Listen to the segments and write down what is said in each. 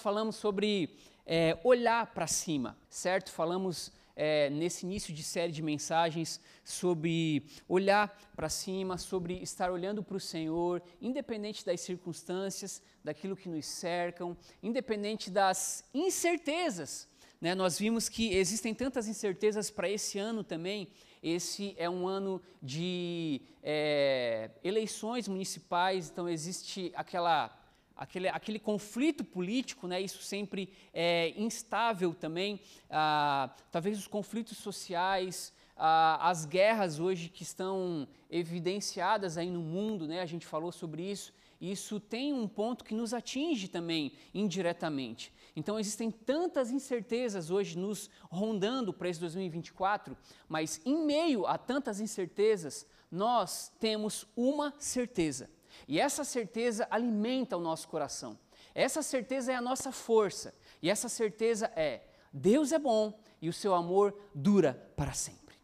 falamos sobre é, olhar para cima, certo? Falamos é, nesse início de série de mensagens sobre olhar para cima, sobre estar olhando para o Senhor, independente das circunstâncias, daquilo que nos cercam, independente das incertezas. Né? Nós vimos que existem tantas incertezas para esse ano também. Esse é um ano de é, eleições municipais, então existe aquela aquele, aquele conflito político, né, isso sempre é instável também, ah, talvez os conflitos sociais, ah, as guerras hoje que estão evidenciadas aí no mundo, né, a gente falou sobre isso, isso tem um ponto que nos atinge também indiretamente. Então existem tantas incertezas hoje nos rondando para esse 2024, mas em meio a tantas incertezas, nós temos uma certeza e essa certeza alimenta o nosso coração. Essa certeza é a nossa força. E essa certeza é: Deus é bom e o seu amor dura para sempre.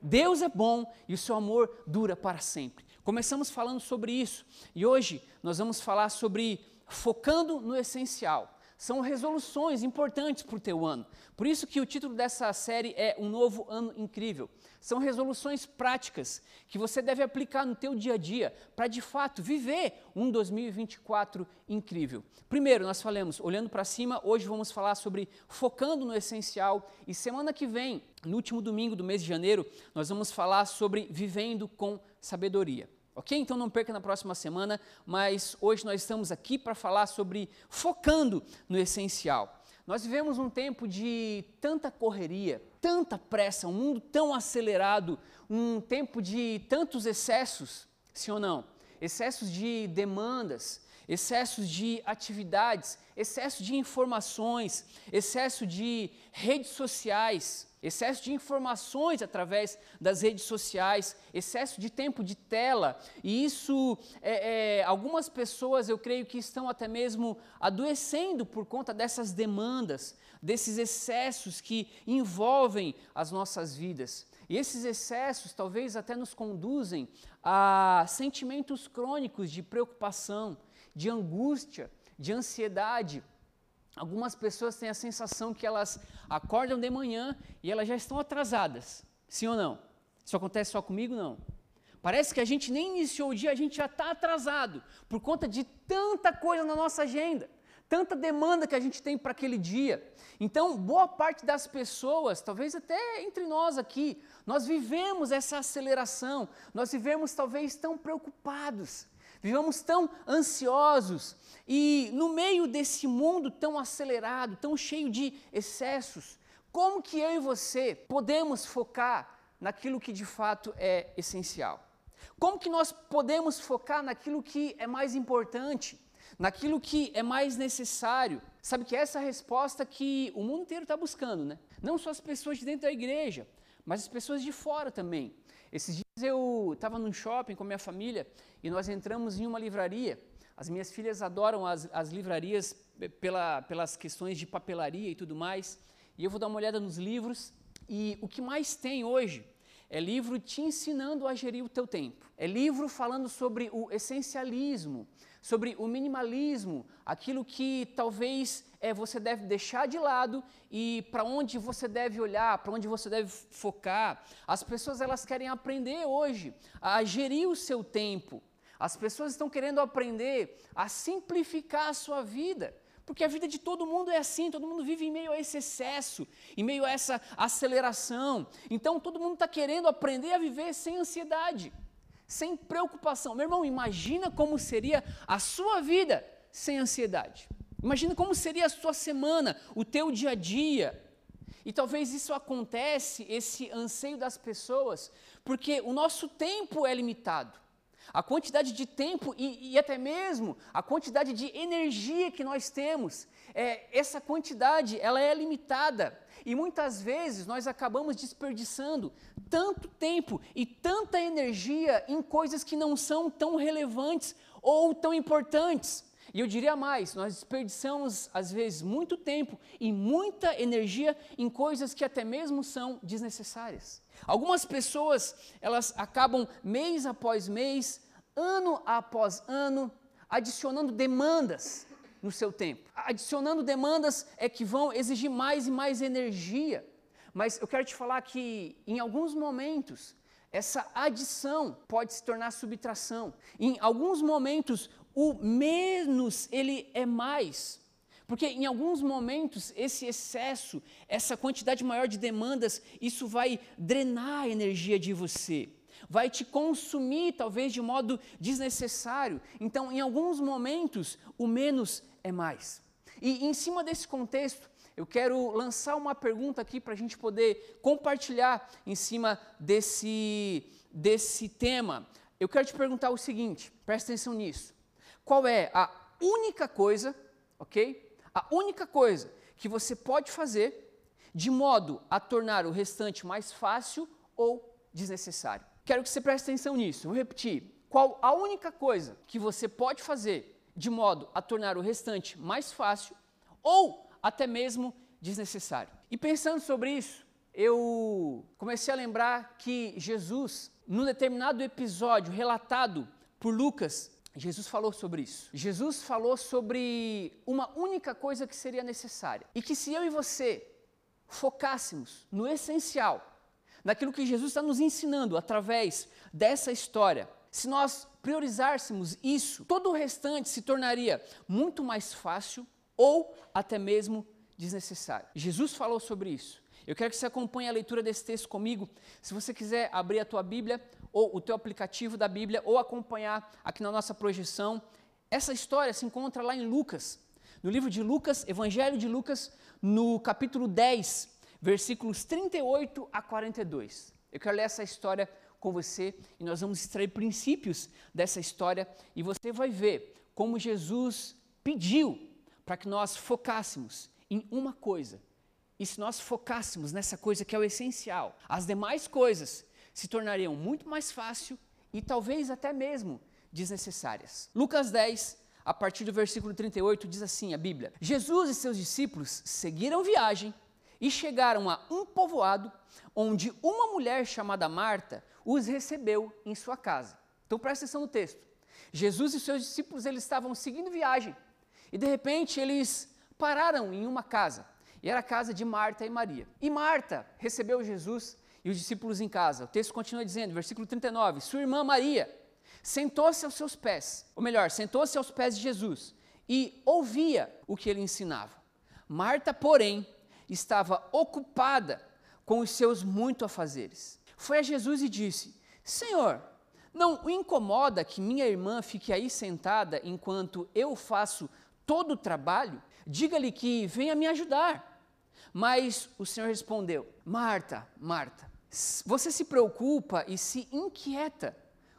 Deus é bom e o seu amor dura para sempre. Começamos falando sobre isso e hoje nós vamos falar sobre focando no essencial. São resoluções importantes para o teu ano. Por isso que o título dessa série é Um Novo Ano Incrível. São resoluções práticas que você deve aplicar no teu dia a dia para de fato viver um 2024 incrível. Primeiro, nós falamos olhando para cima, hoje vamos falar sobre focando no essencial e semana que vem, no último domingo do mês de janeiro, nós vamos falar sobre vivendo com sabedoria. Ok? Então não perca na próxima semana, mas hoje nós estamos aqui para falar sobre focando no essencial. Nós vivemos um tempo de tanta correria, tanta pressa, um mundo tão acelerado, um tempo de tantos excessos, sim ou não? Excessos de demandas, excessos de atividades, excesso de informações, excesso de redes sociais, excesso de informações através das redes sociais, excesso de tempo de tela, e isso, é, é, algumas pessoas eu creio que estão até mesmo adoecendo por conta dessas demandas, desses excessos que envolvem as nossas vidas. E esses excessos talvez até nos conduzem a sentimentos crônicos de preocupação, de angústia, de ansiedade, Algumas pessoas têm a sensação que elas acordam de manhã e elas já estão atrasadas. Sim ou não? Isso acontece só comigo? Não. Parece que a gente nem iniciou o dia, a gente já está atrasado por conta de tanta coisa na nossa agenda, tanta demanda que a gente tem para aquele dia. Então, boa parte das pessoas, talvez até entre nós aqui, nós vivemos essa aceleração, nós vivemos talvez tão preocupados, vivemos tão ansiosos, e no meio desse mundo tão acelerado, tão cheio de excessos, como que eu e você podemos focar naquilo que de fato é essencial? Como que nós podemos focar naquilo que é mais importante, naquilo que é mais necessário? Sabe que essa é a resposta que o mundo inteiro está buscando, né? Não só as pessoas de dentro da igreja, mas as pessoas de fora também. Esses eu estava num shopping com minha família e nós entramos em uma livraria as minhas filhas adoram as, as livrarias pela, pelas questões de papelaria e tudo mais. E eu vou dar uma olhada nos livros. E o que mais tem hoje é livro te ensinando a gerir o teu tempo. É livro falando sobre o essencialismo, sobre o minimalismo, aquilo que talvez é, você deve deixar de lado e para onde você deve olhar, para onde você deve focar. As pessoas elas querem aprender hoje a gerir o seu tempo, as pessoas estão querendo aprender a simplificar a sua vida. Porque a vida de todo mundo é assim, todo mundo vive em meio a esse excesso, em meio a essa aceleração. Então todo mundo está querendo aprender a viver sem ansiedade, sem preocupação. Meu irmão, imagina como seria a sua vida sem ansiedade. Imagina como seria a sua semana, o teu dia a dia. E talvez isso acontece, esse anseio das pessoas, porque o nosso tempo é limitado. A quantidade de tempo e, e, até mesmo a quantidade de energia que nós temos, é, essa quantidade ela é limitada e muitas vezes nós acabamos desperdiçando tanto tempo e tanta energia em coisas que não são tão relevantes ou tão importantes. E eu diria mais, nós desperdiçamos às vezes muito tempo e muita energia em coisas que até mesmo são desnecessárias. Algumas pessoas, elas acabam mês após mês, ano após ano, adicionando demandas no seu tempo. Adicionando demandas é que vão exigir mais e mais energia. Mas eu quero te falar que em alguns momentos essa adição pode se tornar subtração. Em alguns momentos o menos ele é mais. Porque em alguns momentos esse excesso, essa quantidade maior de demandas, isso vai drenar a energia de você, vai te consumir talvez de modo desnecessário. Então, em alguns momentos, o menos é mais. E em cima desse contexto, eu quero lançar uma pergunta aqui para a gente poder compartilhar em cima desse, desse tema. Eu quero te perguntar o seguinte, presta atenção nisso. Qual é a única coisa, ok? A única coisa que você pode fazer de modo a tornar o restante mais fácil ou desnecessário. Quero que você preste atenção nisso. Vou repetir. Qual a única coisa que você pode fazer de modo a tornar o restante mais fácil ou até mesmo desnecessário? E pensando sobre isso, eu comecei a lembrar que Jesus, num determinado episódio relatado por Lucas, Jesus falou sobre isso. Jesus falou sobre uma única coisa que seria necessária. E que se eu e você focássemos no essencial, naquilo que Jesus está nos ensinando através dessa história, se nós priorizássemos isso, todo o restante se tornaria muito mais fácil ou até mesmo desnecessário. Jesus falou sobre isso. Eu quero que você acompanhe a leitura desse texto comigo. Se você quiser abrir a tua Bíblia, ou o teu aplicativo da Bíblia, ou acompanhar aqui na nossa projeção. Essa história se encontra lá em Lucas, no livro de Lucas, Evangelho de Lucas, no capítulo 10, versículos 38 a 42. Eu quero ler essa história com você e nós vamos extrair princípios dessa história e você vai ver como Jesus pediu para que nós focássemos em uma coisa. E se nós focássemos nessa coisa que é o essencial, as demais coisas se tornariam muito mais fácil e talvez até mesmo desnecessárias. Lucas 10, a partir do versículo 38, diz assim a Bíblia: Jesus e seus discípulos seguiram viagem e chegaram a um povoado onde uma mulher chamada Marta os recebeu em sua casa. Então presta atenção no texto. Jesus e seus discípulos eles estavam seguindo viagem e de repente eles pararam em uma casa. E era a casa de Marta e Maria. E Marta recebeu Jesus e os discípulos em casa. O texto continua dizendo, versículo 39: Sua irmã Maria sentou-se aos seus pés, ou melhor, sentou-se aos pés de Jesus e ouvia o que ele ensinava. Marta, porém, estava ocupada com os seus muito afazeres. Foi a Jesus e disse: Senhor, não o incomoda que minha irmã fique aí sentada enquanto eu faço todo o trabalho? Diga-lhe que venha me ajudar. Mas o Senhor respondeu: Marta, Marta, você se preocupa e se inquieta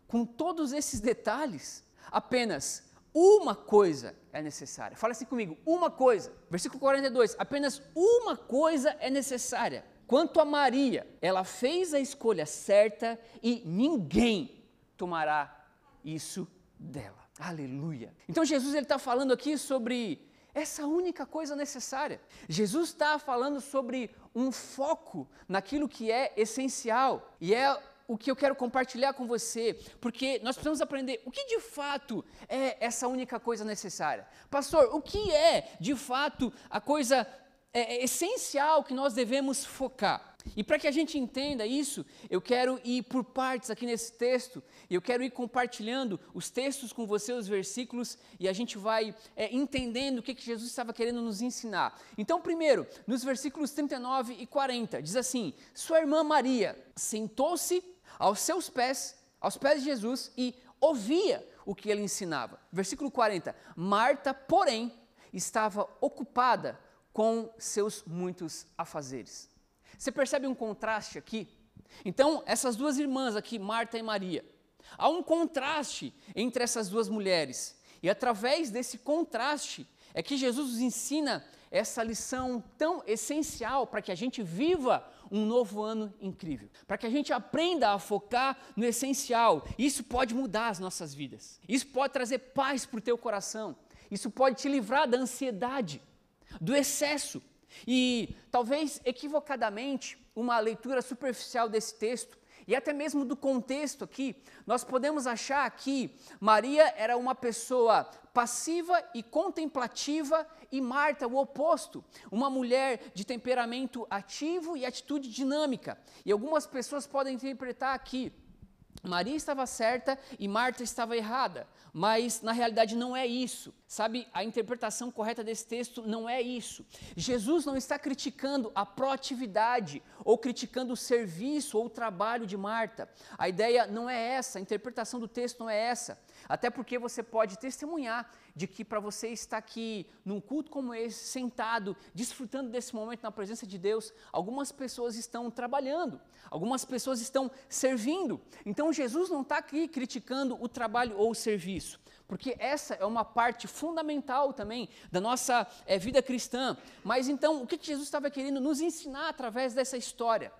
com todos esses detalhes? Apenas uma coisa é necessária. Fala assim comigo: uma coisa. Versículo 42. Apenas uma coisa é necessária. Quanto a Maria, ela fez a escolha certa e ninguém tomará isso dela. Aleluia. Então Jesus ele está falando aqui sobre essa única coisa necessária. Jesus está falando sobre um foco naquilo que é essencial e é o que eu quero compartilhar com você, porque nós precisamos aprender o que de fato é essa única coisa necessária. Pastor, o que é de fato a coisa é, é essencial que nós devemos focar? E para que a gente entenda isso, eu quero ir por partes aqui nesse texto, e eu quero ir compartilhando os textos com você, os versículos, e a gente vai é, entendendo o que, que Jesus estava querendo nos ensinar. Então, primeiro, nos versículos 39 e 40, diz assim: Sua irmã Maria sentou-se aos seus pés, aos pés de Jesus, e ouvia o que ele ensinava. Versículo 40: Marta, porém, estava ocupada com seus muitos afazeres. Você percebe um contraste aqui? Então, essas duas irmãs aqui, Marta e Maria, há um contraste entre essas duas mulheres. E através desse contraste é que Jesus nos ensina essa lição tão essencial para que a gente viva um novo ano incrível, para que a gente aprenda a focar no essencial. Isso pode mudar as nossas vidas. Isso pode trazer paz para o teu coração. Isso pode te livrar da ansiedade, do excesso, e talvez equivocadamente, uma leitura superficial desse texto, e até mesmo do contexto aqui, nós podemos achar que Maria era uma pessoa passiva e contemplativa, e Marta, o oposto, uma mulher de temperamento ativo e atitude dinâmica. E algumas pessoas podem interpretar aqui Maria estava certa e Marta estava errada, mas na realidade não é isso. Sabe, a interpretação correta desse texto não é isso. Jesus não está criticando a proatividade ou criticando o serviço ou o trabalho de Marta. A ideia não é essa, a interpretação do texto não é essa. Até porque você pode testemunhar de que para você estar aqui num culto como esse, sentado, desfrutando desse momento na presença de Deus, algumas pessoas estão trabalhando, algumas pessoas estão servindo. Então Jesus não está aqui criticando o trabalho ou o serviço, porque essa é uma parte fundamental também da nossa é, vida cristã. Mas então, o que Jesus estava querendo nos ensinar através dessa história?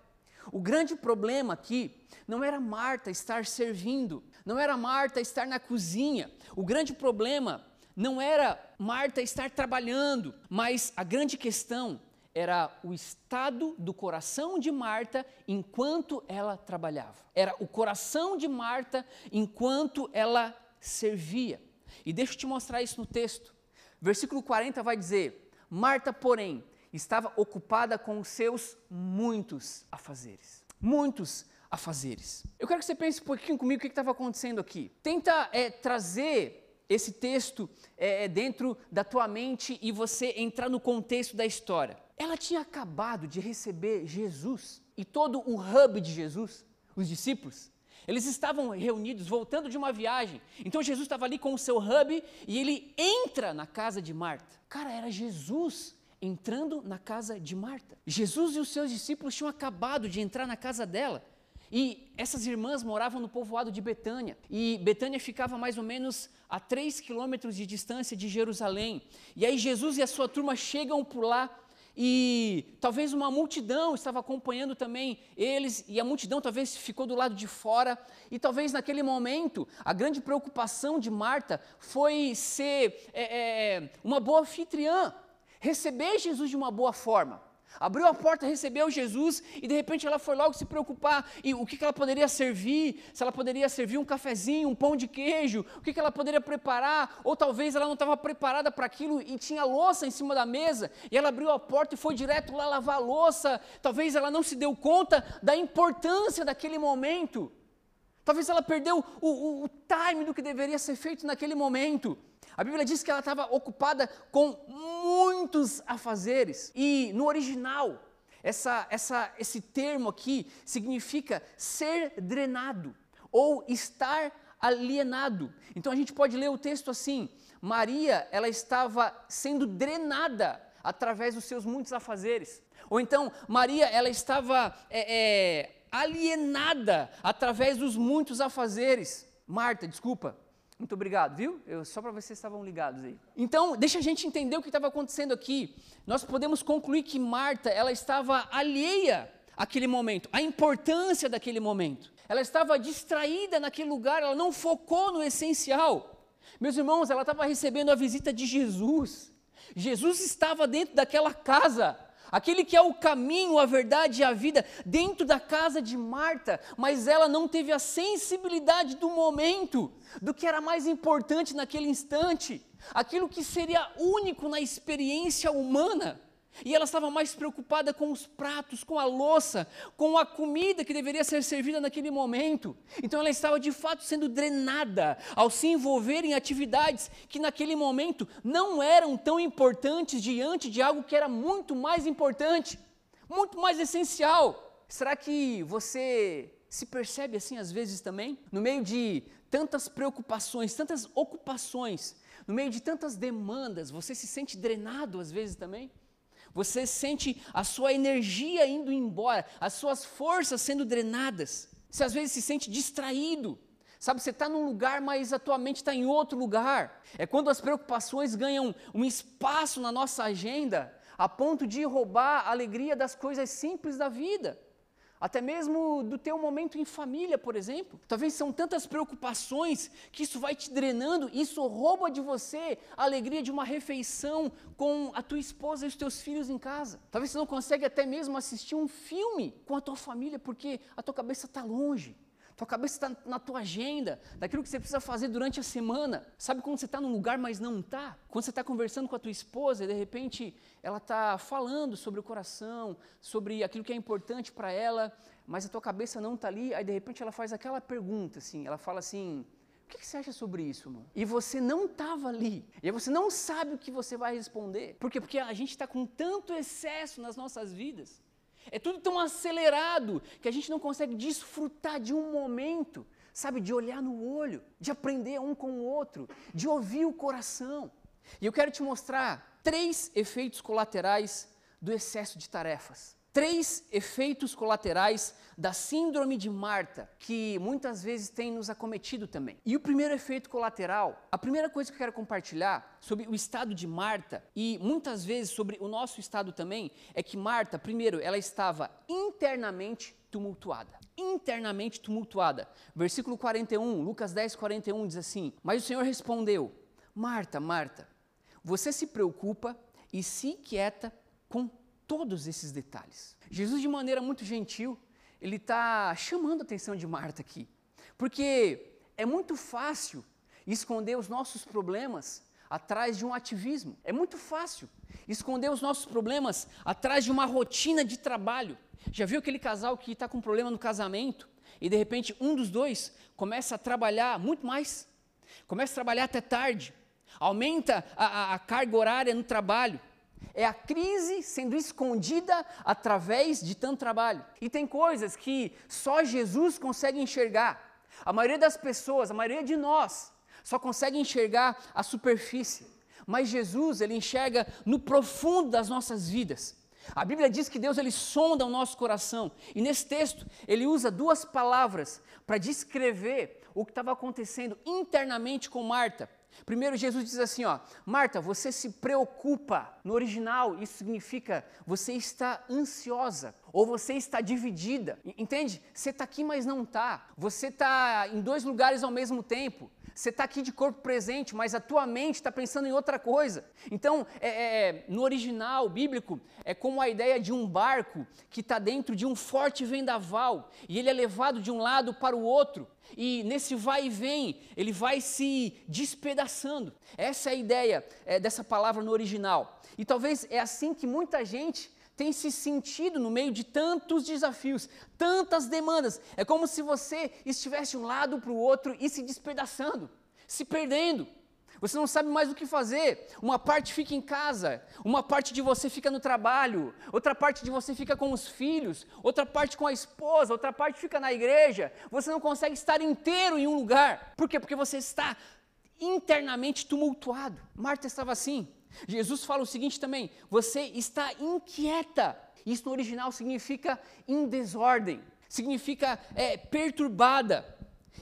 O grande problema aqui não era Marta estar servindo, não era Marta estar na cozinha. O grande problema não era Marta estar trabalhando, mas a grande questão era o estado do coração de Marta enquanto ela trabalhava. Era o coração de Marta enquanto ela servia. E deixa eu te mostrar isso no texto. Versículo 40 vai dizer: Marta, porém, estava ocupada com seus muitos afazeres. Muitos afazeres. Eu quero que você pense um pouquinho comigo o que estava acontecendo aqui. Tenta é, trazer esse texto é, é, dentro da tua mente e você entrar no contexto da história. Ela tinha acabado de receber Jesus e todo o hub de Jesus, os discípulos. Eles estavam reunidos, voltando de uma viagem. Então Jesus estava ali com o seu hub e ele entra na casa de Marta. Cara, era Jesus entrando na casa de Marta. Jesus e os seus discípulos tinham acabado de entrar na casa dela. E essas irmãs moravam no povoado de Betânia. E Betânia ficava mais ou menos a 3 quilômetros de distância de Jerusalém. E aí Jesus e a sua turma chegam por lá e talvez uma multidão estava acompanhando também eles, e a multidão talvez ficou do lado de fora, e talvez naquele momento a grande preocupação de Marta foi ser é, é, uma boa anfitriã, receber Jesus de uma boa forma. Abriu a porta, recebeu Jesus e de repente ela foi logo se preocupar e o que, que ela poderia servir, se ela poderia servir um cafezinho, um pão de queijo, o que, que ela poderia preparar, ou talvez ela não estava preparada para aquilo e tinha louça em cima da mesa e ela abriu a porta e foi direto lá lavar a louça. Talvez ela não se deu conta da importância daquele momento. Talvez ela perdeu o, o, o time do que deveria ser feito naquele momento. A Bíblia diz que ela estava ocupada com muitos afazeres. E no original, essa, essa, esse termo aqui significa ser drenado ou estar alienado. Então a gente pode ler o texto assim: Maria, ela estava sendo drenada através dos seus muitos afazeres. Ou então, Maria, ela estava é, é, alienada através dos muitos afazeres. Marta, desculpa, muito obrigado, viu? Eu, só para vocês estavam ligados aí. Então, deixa a gente entender o que estava acontecendo aqui. Nós podemos concluir que Marta, ela estava alheia àquele momento, à importância daquele momento. Ela estava distraída naquele lugar, ela não focou no essencial. Meus irmãos, ela estava recebendo a visita de Jesus. Jesus estava dentro daquela casa aquele que é o caminho, a verdade e a vida, dentro da casa de Marta, mas ela não teve a sensibilidade do momento, do que era mais importante naquele instante, aquilo que seria único na experiência humana. E ela estava mais preocupada com os pratos, com a louça, com a comida que deveria ser servida naquele momento. Então ela estava de fato sendo drenada ao se envolver em atividades que naquele momento não eram tão importantes diante de algo que era muito mais importante, muito mais essencial. Será que você se percebe assim às vezes também? No meio de tantas preocupações, tantas ocupações, no meio de tantas demandas, você se sente drenado às vezes também? Você sente a sua energia indo embora, as suas forças sendo drenadas. Você às vezes se sente distraído. Sabe, você está num lugar, mas a tua mente está em outro lugar. É quando as preocupações ganham um espaço na nossa agenda, a ponto de roubar a alegria das coisas simples da vida até mesmo do teu momento em família, por exemplo. Talvez são tantas preocupações que isso vai te drenando, isso rouba de você a alegria de uma refeição com a tua esposa e os teus filhos em casa. Talvez você não consegue até mesmo assistir um filme com a tua família porque a tua cabeça está longe. Tua cabeça está na tua agenda, daquilo que você precisa fazer durante a semana. Sabe quando você está num lugar, mas não está? Quando você está conversando com a tua esposa e de repente ela está falando sobre o coração, sobre aquilo que é importante para ela, mas a tua cabeça não está ali, aí de repente ela faz aquela pergunta assim, ela fala assim, o que, você acha sobre isso, mano? E você não estava ali. E você não sabe o que você vai responder. Por quê? Porque a gente está com tanto excesso nas nossas vidas é tudo tão acelerado que a gente não consegue desfrutar de um momento, sabe, de olhar no olho, de aprender um com o outro, de ouvir o coração. E eu quero te mostrar três efeitos colaterais do excesso de tarefas três efeitos colaterais da síndrome de Marta, que muitas vezes tem nos acometido também. E o primeiro efeito colateral, a primeira coisa que eu quero compartilhar sobre o estado de Marta e muitas vezes sobre o nosso estado também, é que Marta, primeiro, ela estava internamente tumultuada. Internamente tumultuada. Versículo 41, Lucas 10, 41 diz assim: Mas o Senhor respondeu: Marta, Marta, você se preocupa e se inquieta com todos esses detalhes. Jesus, de maneira muito gentil, ele está chamando a atenção de Marta aqui, porque é muito fácil esconder os nossos problemas atrás de um ativismo. É muito fácil esconder os nossos problemas atrás de uma rotina de trabalho. Já viu aquele casal que está com problema no casamento e de repente um dos dois começa a trabalhar muito mais, começa a trabalhar até tarde, aumenta a, a, a carga horária no trabalho, é a crise sendo escondida através de tanto trabalho. E tem coisas que só Jesus consegue enxergar. A maioria das pessoas, a maioria de nós, só consegue enxergar a superfície. Mas Jesus, ele enxerga no profundo das nossas vidas. A Bíblia diz que Deus ele sonda o nosso coração. E nesse texto, ele usa duas palavras para descrever o que estava acontecendo internamente com Marta. Primeiro, Jesus diz assim: ó, Marta, você se preocupa. No original, isso significa você está ansiosa ou você está dividida. Entende? Você está aqui, mas não está. Você está em dois lugares ao mesmo tempo. Você está aqui de corpo presente, mas a tua mente está pensando em outra coisa. Então, é, é, no original bíblico, é como a ideia de um barco que está dentro de um forte vendaval e ele é levado de um lado para o outro. E nesse vai e vem, ele vai se despedaçando. Essa é a ideia é, dessa palavra no original. E talvez é assim que muita gente tem se sentido no meio de tantos desafios, tantas demandas. É como se você estivesse de um lado para o outro e se despedaçando, se perdendo. Você não sabe mais o que fazer. Uma parte fica em casa, uma parte de você fica no trabalho, outra parte de você fica com os filhos, outra parte com a esposa, outra parte fica na igreja. Você não consegue estar inteiro em um lugar. Por quê? Porque você está internamente tumultuado. Marta estava assim. Jesus fala o seguinte também: você está inquieta. Isso no original significa em desordem, significa é, perturbada.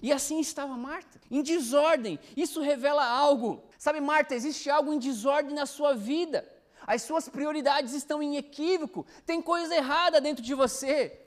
E assim estava Marta, em desordem. Isso revela algo. Sabe, Marta, existe algo em desordem na sua vida. As suas prioridades estão em equívoco. Tem coisa errada dentro de você.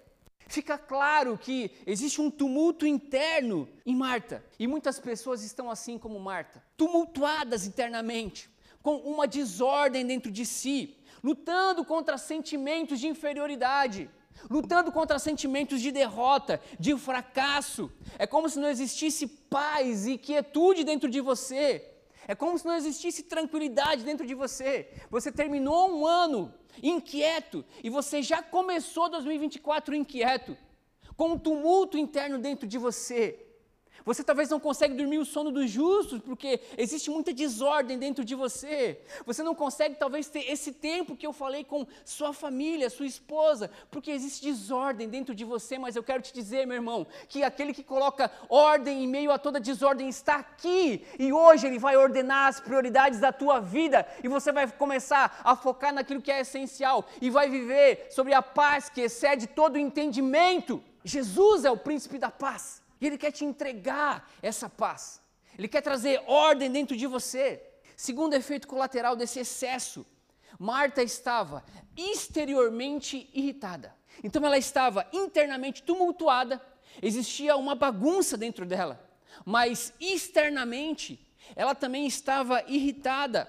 Fica claro que existe um tumulto interno em Marta. E muitas pessoas estão assim como Marta, tumultuadas internamente com uma desordem dentro de si, lutando contra sentimentos de inferioridade, lutando contra sentimentos de derrota, de fracasso. É como se não existisse paz e quietude dentro de você. É como se não existisse tranquilidade dentro de você. Você terminou um ano inquieto e você já começou 2024 inquieto, com um tumulto interno dentro de você. Você talvez não consegue dormir o sono dos justos porque existe muita desordem dentro de você. Você não consegue talvez ter esse tempo que eu falei com sua família, sua esposa, porque existe desordem dentro de você, mas eu quero te dizer, meu irmão, que aquele que coloca ordem em meio a toda desordem está aqui e hoje ele vai ordenar as prioridades da tua vida e você vai começar a focar naquilo que é essencial e vai viver sobre a paz que excede todo o entendimento. Jesus é o príncipe da paz. E Ele quer te entregar essa paz. Ele quer trazer ordem dentro de você. Segundo efeito colateral desse excesso, Marta estava exteriormente irritada. Então ela estava internamente tumultuada, existia uma bagunça dentro dela, mas externamente ela também estava irritada.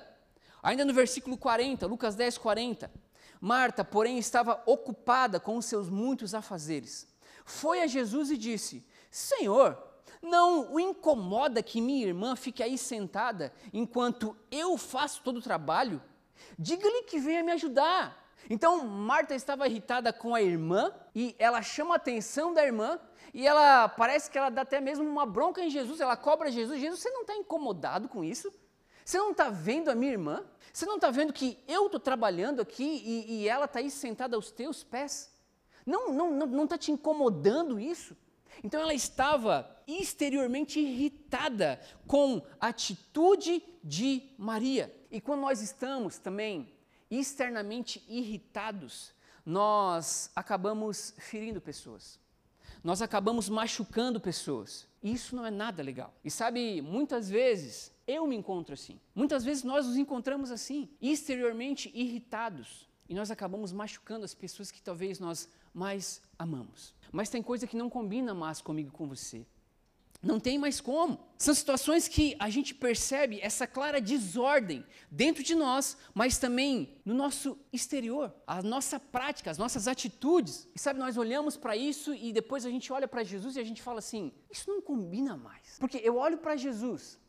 Ainda no versículo 40, Lucas 10, 40, Marta, porém, estava ocupada com os seus muitos afazeres. Foi a Jesus e disse: Senhor, não o incomoda que minha irmã fique aí sentada enquanto eu faço todo o trabalho? Diga-lhe que venha me ajudar. Então Marta estava irritada com a irmã e ela chama a atenção da irmã e ela parece que ela dá até mesmo uma bronca em Jesus, ela cobra Jesus. Jesus, você não está incomodado com isso? Você não está vendo a minha irmã? Você não está vendo que eu estou trabalhando aqui e, e ela está aí sentada aos teus pés? Não está não, não, não tá te incomodando isso? Então ela estava exteriormente irritada com a atitude de Maria. E quando nós estamos também externamente irritados, nós acabamos ferindo pessoas. Nós acabamos machucando pessoas. Isso não é nada legal. E sabe, muitas vezes eu me encontro assim. Muitas vezes nós nos encontramos assim, exteriormente irritados. E nós acabamos machucando as pessoas que talvez nós mais amamos. Mas tem coisa que não combina mais comigo com você. Não tem mais como. São situações que a gente percebe essa clara desordem dentro de nós, mas também no nosso exterior, a nossa prática, as nossas atitudes. E sabe, nós olhamos para isso e depois a gente olha para Jesus e a gente fala assim: isso não combina mais. Porque eu olho para Jesus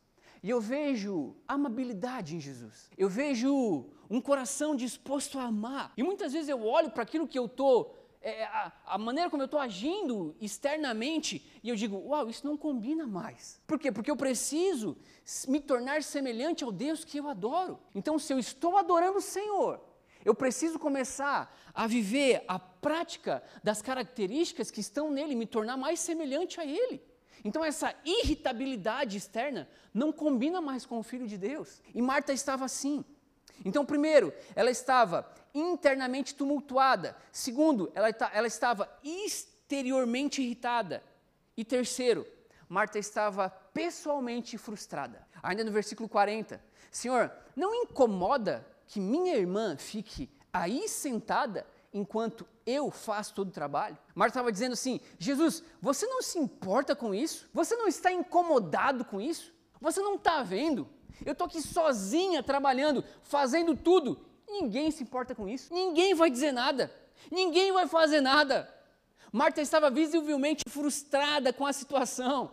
e eu vejo amabilidade em Jesus. Eu vejo um coração disposto a amar. E muitas vezes eu olho para aquilo que eu estou é, a, a, maneira como eu estou agindo externamente, e eu digo, uau, isso não combina mais. Por quê? Porque eu preciso me tornar semelhante ao Deus que eu adoro. Então, se eu estou adorando o Senhor, eu preciso começar a viver a prática das características que estão nele, me tornar mais semelhante a Ele. Então, essa irritabilidade externa não combina mais com o Filho de Deus. E Marta estava assim. Então, primeiro, ela estava internamente tumultuada. Segundo, ela, ela estava exteriormente irritada. E terceiro, Marta estava pessoalmente frustrada. Ainda no versículo 40, Senhor, não incomoda que minha irmã fique aí sentada enquanto eu faço todo o trabalho? Marta estava dizendo assim: Jesus, você não se importa com isso? Você não está incomodado com isso? Você não está vendo? Eu estou aqui sozinha trabalhando, fazendo tudo, Ninguém se importa com isso. Ninguém vai dizer nada. Ninguém vai fazer nada. Marta estava visivelmente frustrada com a situação.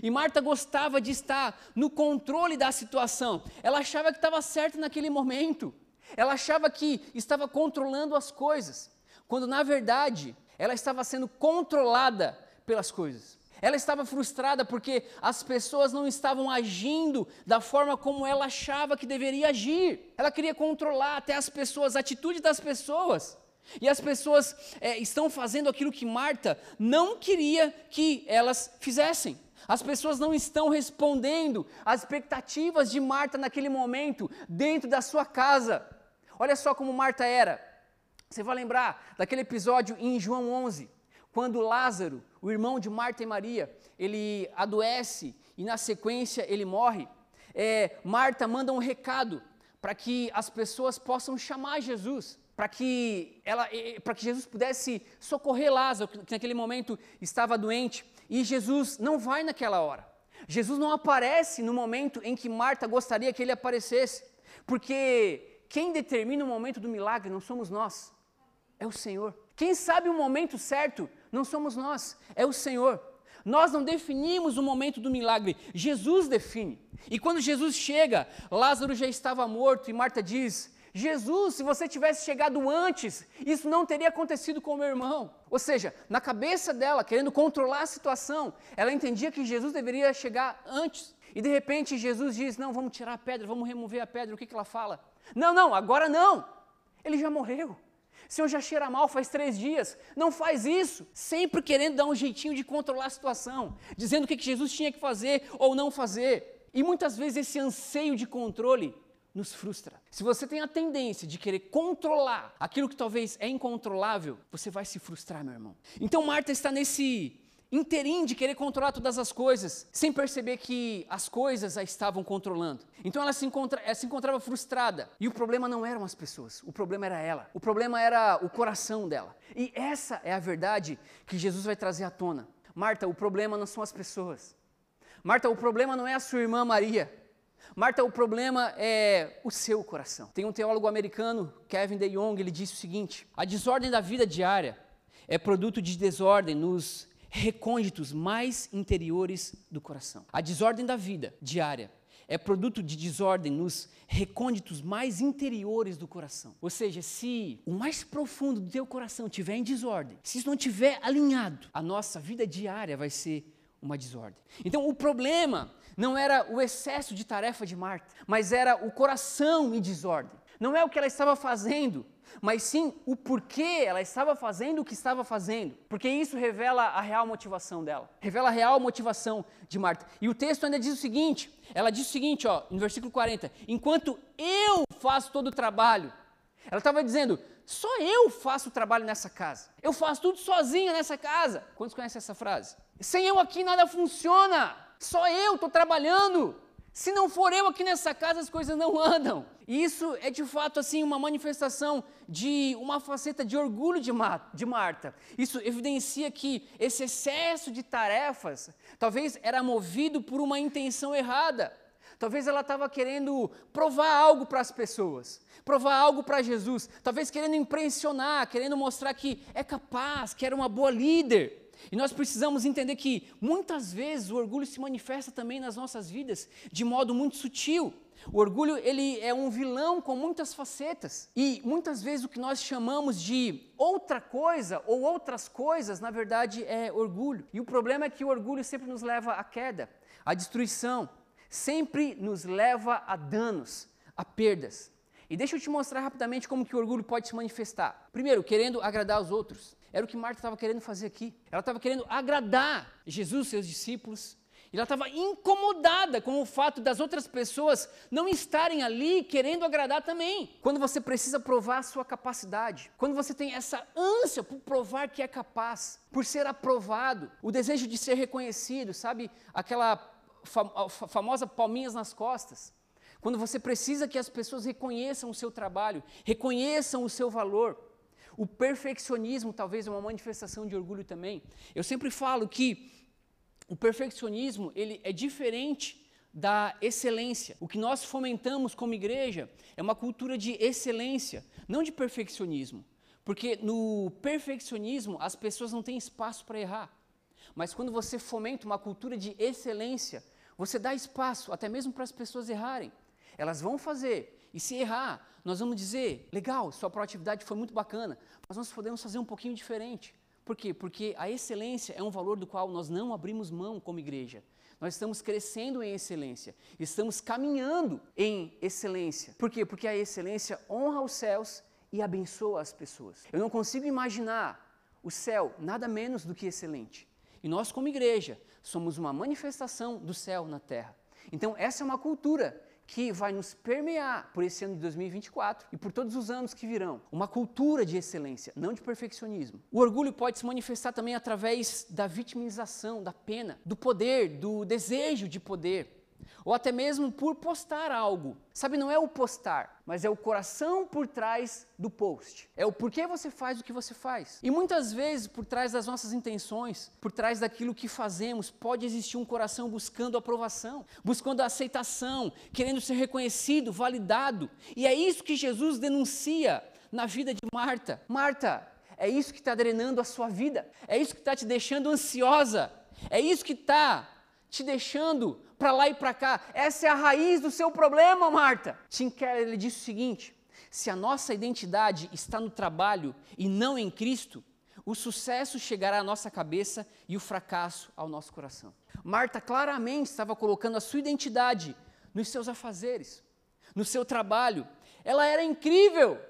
E Marta gostava de estar no controle da situação. Ela achava que estava certa naquele momento. Ela achava que estava controlando as coisas, quando na verdade ela estava sendo controlada pelas coisas. Ela estava frustrada porque as pessoas não estavam agindo da forma como ela achava que deveria agir. Ela queria controlar até as pessoas, a atitude das pessoas. E as pessoas é, estão fazendo aquilo que Marta não queria que elas fizessem. As pessoas não estão respondendo às expectativas de Marta naquele momento, dentro da sua casa. Olha só como Marta era. Você vai lembrar daquele episódio em João 11, quando Lázaro, o irmão de Marta e Maria, ele adoece e na sequência ele morre, é, Marta manda um recado para que as pessoas possam chamar Jesus, para que, ela, para que Jesus pudesse socorrer Lázaro, que naquele momento estava doente, e Jesus não vai naquela hora. Jesus não aparece no momento em que Marta gostaria que ele aparecesse, porque quem determina o momento do milagre não somos nós, é o Senhor. Quem sabe o momento certo não somos nós, é o Senhor. Nós não definimos o momento do milagre, Jesus define. E quando Jesus chega, Lázaro já estava morto e Marta diz: Jesus, se você tivesse chegado antes, isso não teria acontecido com meu irmão. Ou seja, na cabeça dela, querendo controlar a situação, ela entendia que Jesus deveria chegar antes. E de repente Jesus diz: Não, vamos tirar a pedra, vamos remover a pedra. O que, que ela fala? Não, não, agora não. Ele já morreu. Senhor já cheira mal faz três dias. Não faz isso. Sempre querendo dar um jeitinho de controlar a situação, dizendo o que Jesus tinha que fazer ou não fazer. E muitas vezes esse anseio de controle nos frustra. Se você tem a tendência de querer controlar aquilo que talvez é incontrolável, você vai se frustrar, meu irmão. Então Marta está nesse inteirinho de querer controlar todas as coisas, sem perceber que as coisas a estavam controlando. Então ela se, encontra, ela se encontrava frustrada. E o problema não eram as pessoas, o problema era ela. O problema era o coração dela. E essa é a verdade que Jesus vai trazer à tona. Marta, o problema não são as pessoas. Marta, o problema não é a sua irmã Maria. Marta, o problema é o seu coração. Tem um teólogo americano, Kevin DeYoung, ele disse o seguinte: a desordem da vida diária é produto de desordem nos recônditos mais interiores do coração. A desordem da vida diária é produto de desordem nos recônditos mais interiores do coração. Ou seja, se o mais profundo do teu coração estiver em desordem, se isso não estiver alinhado, a nossa vida diária vai ser uma desordem. Então, o problema não era o excesso de tarefa de Marta, mas era o coração em desordem. Não é o que ela estava fazendo, mas sim o porquê ela estava fazendo o que estava fazendo, porque isso revela a real motivação dela, revela a real motivação de Marta. E o texto ainda diz o seguinte: ela diz o seguinte, ó, no versículo 40, enquanto eu faço todo o trabalho, ela estava dizendo, só eu faço o trabalho nessa casa, eu faço tudo sozinha nessa casa. Quantos conhecem essa frase? Sem eu aqui nada funciona, só eu estou trabalhando. Se não for eu aqui nessa casa, as coisas não andam. E isso é de fato assim uma manifestação de uma faceta de orgulho de, de Marta. Isso evidencia que esse excesso de tarefas talvez era movido por uma intenção errada. Talvez ela estava querendo provar algo para as pessoas, provar algo para Jesus, talvez querendo impressionar, querendo mostrar que é capaz, que era uma boa líder. E nós precisamos entender que muitas vezes o orgulho se manifesta também nas nossas vidas de modo muito sutil. O orgulho ele é um vilão com muitas facetas e muitas vezes o que nós chamamos de outra coisa ou outras coisas, na verdade é orgulho. E o problema é que o orgulho sempre nos leva à queda, à destruição, sempre nos leva a danos, a perdas. E deixa eu te mostrar rapidamente como que o orgulho pode se manifestar. Primeiro, querendo agradar os outros. Era o que Marta estava querendo fazer aqui. Ela estava querendo agradar Jesus, seus discípulos. E ela estava incomodada com o fato das outras pessoas não estarem ali querendo agradar também. Quando você precisa provar a sua capacidade, quando você tem essa ânsia por provar que é capaz, por ser aprovado, o desejo de ser reconhecido, sabe? Aquela famosa palminhas nas costas. Quando você precisa que as pessoas reconheçam o seu trabalho, reconheçam o seu valor. O perfeccionismo talvez é uma manifestação de orgulho também. Eu sempre falo que o perfeccionismo ele é diferente da excelência. O que nós fomentamos como igreja é uma cultura de excelência, não de perfeccionismo. Porque no perfeccionismo as pessoas não têm espaço para errar. Mas quando você fomenta uma cultura de excelência, você dá espaço até mesmo para as pessoas errarem. Elas vão fazer, e se errar, nós vamos dizer: legal, sua proatividade foi muito bacana, mas nós podemos fazer um pouquinho diferente. Por quê? Porque a excelência é um valor do qual nós não abrimos mão como igreja. Nós estamos crescendo em excelência, estamos caminhando em excelência. Por quê? Porque a excelência honra os céus e abençoa as pessoas. Eu não consigo imaginar o céu nada menos do que excelente. E nós, como igreja, somos uma manifestação do céu na terra. Então, essa é uma cultura que vai nos permear por esse ano de 2024 e por todos os anos que virão. Uma cultura de excelência, não de perfeccionismo. O orgulho pode se manifestar também através da vitimização, da pena, do poder, do desejo de poder ou até mesmo por postar algo. Sabe, não é o postar, mas é o coração por trás do post. É o porquê você faz o que você faz. E muitas vezes, por trás das nossas intenções, por trás daquilo que fazemos, pode existir um coração buscando aprovação, buscando aceitação, querendo ser reconhecido, validado. E é isso que Jesus denuncia na vida de Marta. Marta, é isso que está drenando a sua vida, é isso que está te deixando ansiosa, é isso que está te deixando para lá e para cá. Essa é a raiz do seu problema, Marta. Tim Keller ele disse o seguinte: se a nossa identidade está no trabalho e não em Cristo, o sucesso chegará à nossa cabeça e o fracasso ao nosso coração. Marta claramente estava colocando a sua identidade nos seus afazeres, no seu trabalho. Ela era incrível,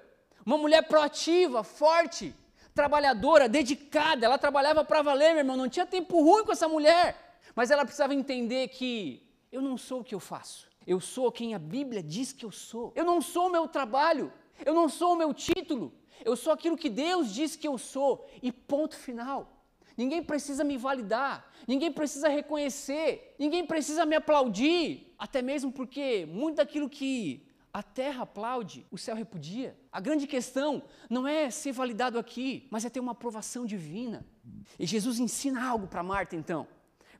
uma mulher proativa, forte, trabalhadora, dedicada. Ela trabalhava para valer, meu irmão. Não tinha tempo ruim com essa mulher. Mas ela precisava entender que eu não sou o que eu faço. Eu sou quem a Bíblia diz que eu sou. Eu não sou o meu trabalho. Eu não sou o meu título. Eu sou aquilo que Deus diz que eu sou. E ponto final. Ninguém precisa me validar. Ninguém precisa reconhecer. Ninguém precisa me aplaudir. Até mesmo porque muito daquilo que a terra aplaude, o céu repudia. A grande questão não é ser validado aqui, mas é ter uma aprovação divina. E Jesus ensina algo para Marta então.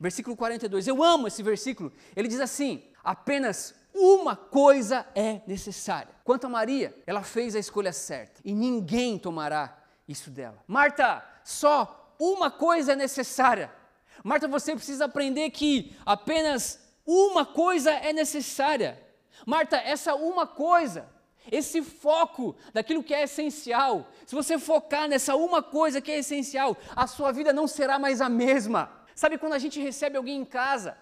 Versículo 42. Eu amo esse versículo. Ele diz assim: apenas uma coisa é necessária. Quanto a Maria, ela fez a escolha certa e ninguém tomará isso dela. Marta, só uma coisa é necessária. Marta, você precisa aprender que apenas uma coisa é necessária. Marta, essa uma coisa, esse foco daquilo que é essencial, se você focar nessa uma coisa que é essencial, a sua vida não será mais a mesma. Sabe quando a gente recebe alguém em casa?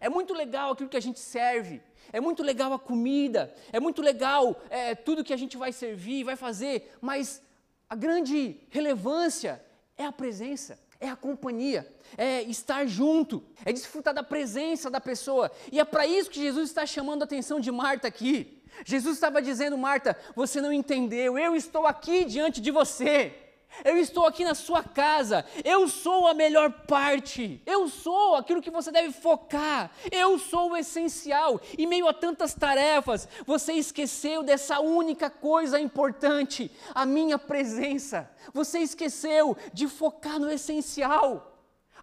É muito legal aquilo que a gente serve, é muito legal a comida, é muito legal é, tudo que a gente vai servir, vai fazer, mas a grande relevância é a presença, é a companhia, é estar junto, é desfrutar da presença da pessoa. E é para isso que Jesus está chamando a atenção de Marta aqui. Jesus estava dizendo, Marta, você não entendeu, eu estou aqui diante de você. Eu estou aqui na sua casa. Eu sou a melhor parte. Eu sou aquilo que você deve focar. Eu sou o essencial. Em meio a tantas tarefas, você esqueceu dessa única coisa importante, a minha presença. Você esqueceu de focar no essencial.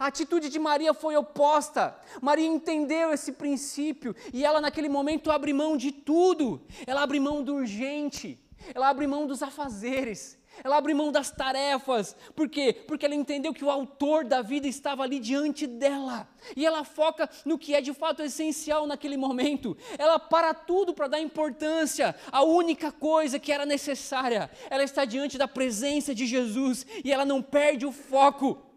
A atitude de Maria foi oposta. Maria entendeu esse princípio e ela, naquele momento, abre mão de tudo. Ela abre mão do urgente, ela abre mão dos afazeres, ela abre mão das tarefas. Por quê? Porque ela entendeu que o autor da vida estava ali diante dela. E ela foca no que é de fato essencial naquele momento. Ela para tudo para dar importância à única coisa que era necessária. Ela está diante da presença de Jesus e ela não perde o foco.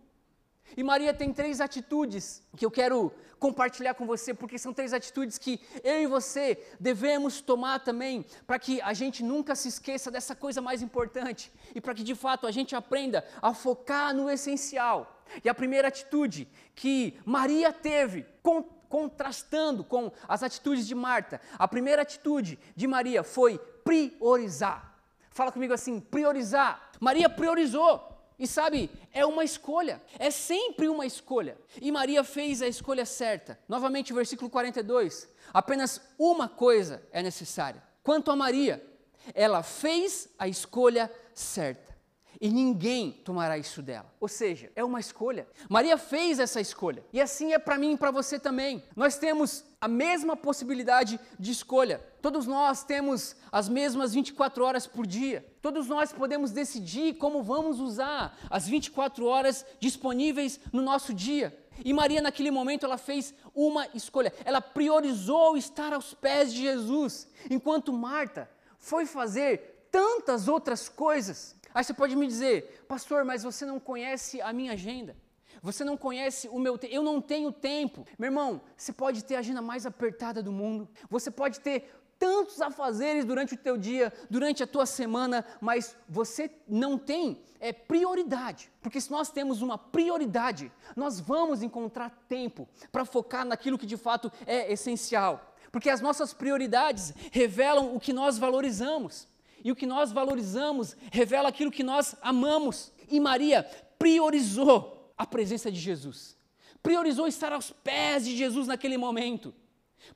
E Maria tem três atitudes que eu quero compartilhar com você, porque são três atitudes que eu e você devemos tomar também, para que a gente nunca se esqueça dessa coisa mais importante e para que de fato a gente aprenda a focar no essencial. E a primeira atitude que Maria teve, contrastando com as atitudes de Marta, a primeira atitude de Maria foi priorizar. Fala comigo assim: priorizar. Maria priorizou. E sabe, é uma escolha, é sempre uma escolha. E Maria fez a escolha certa. Novamente, versículo 42. Apenas uma coisa é necessária. Quanto a Maria, ela fez a escolha certa e ninguém tomará isso dela. Ou seja, é uma escolha. Maria fez essa escolha. E assim é para mim e para você também. Nós temos a mesma possibilidade de escolha. Todos nós temos as mesmas 24 horas por dia. Todos nós podemos decidir como vamos usar as 24 horas disponíveis no nosso dia. E Maria, naquele momento, ela fez uma escolha. Ela priorizou estar aos pés de Jesus, enquanto Marta foi fazer tantas outras coisas. Aí você pode me dizer, pastor, mas você não conhece a minha agenda. Você não conhece o meu tempo. Eu não tenho tempo. Meu irmão, você pode ter a agenda mais apertada do mundo. Você pode ter tantos afazeres durante o teu dia, durante a tua semana, mas você não tem é, prioridade. Porque se nós temos uma prioridade, nós vamos encontrar tempo para focar naquilo que de fato é essencial. Porque as nossas prioridades revelam o que nós valorizamos. E o que nós valorizamos revela aquilo que nós amamos. E Maria priorizou a presença de Jesus. Priorizou estar aos pés de Jesus naquele momento.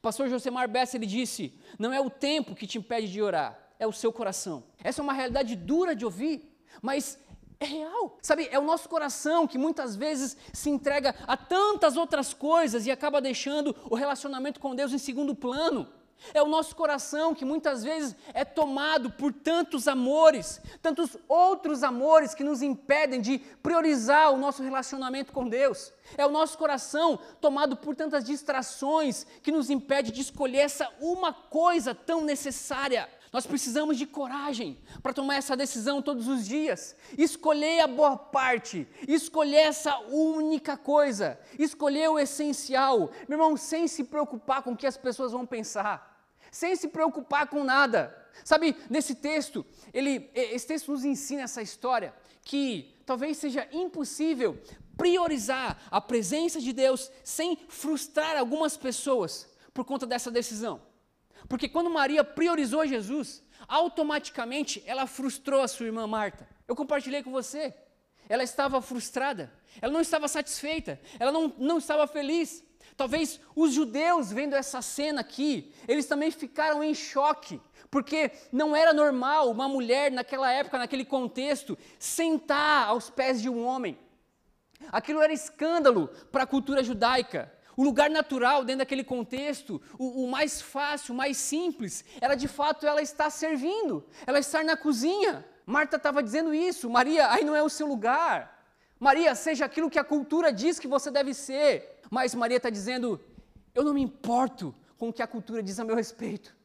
Pastor Josemar Bessa ele disse: "Não é o tempo que te impede de orar, é o seu coração". Essa é uma realidade dura de ouvir, mas é real. Sabe, é o nosso coração que muitas vezes se entrega a tantas outras coisas e acaba deixando o relacionamento com Deus em segundo plano. É o nosso coração que muitas vezes é tomado por tantos amores, tantos outros amores que nos impedem de priorizar o nosso relacionamento com Deus. É o nosso coração tomado por tantas distrações que nos impede de escolher essa uma coisa tão necessária. Nós precisamos de coragem para tomar essa decisão todos os dias. Escolher a boa parte, escolher essa única coisa, escolher o essencial. Meu irmão, sem se preocupar com o que as pessoas vão pensar sem se preocupar com nada. Sabe, nesse texto, ele, esse texto nos ensina essa história que talvez seja impossível priorizar a presença de Deus sem frustrar algumas pessoas por conta dessa decisão. Porque quando Maria priorizou Jesus, automaticamente ela frustrou a sua irmã Marta. Eu compartilhei com você. Ela estava frustrada, ela não estava satisfeita, ela não, não estava feliz. Talvez os judeus, vendo essa cena aqui, eles também ficaram em choque, porque não era normal uma mulher naquela época, naquele contexto, sentar aos pés de um homem. Aquilo era escândalo para a cultura judaica. O lugar natural dentro daquele contexto, o, o, mais fácil, o mais simples, era de fato ela estar servindo, ela estar na cozinha. Marta estava dizendo isso, Maria, aí não é o seu lugar. Maria, seja aquilo que a cultura diz que você deve ser. Mas Maria está dizendo: eu não me importo com o que a cultura diz a meu respeito.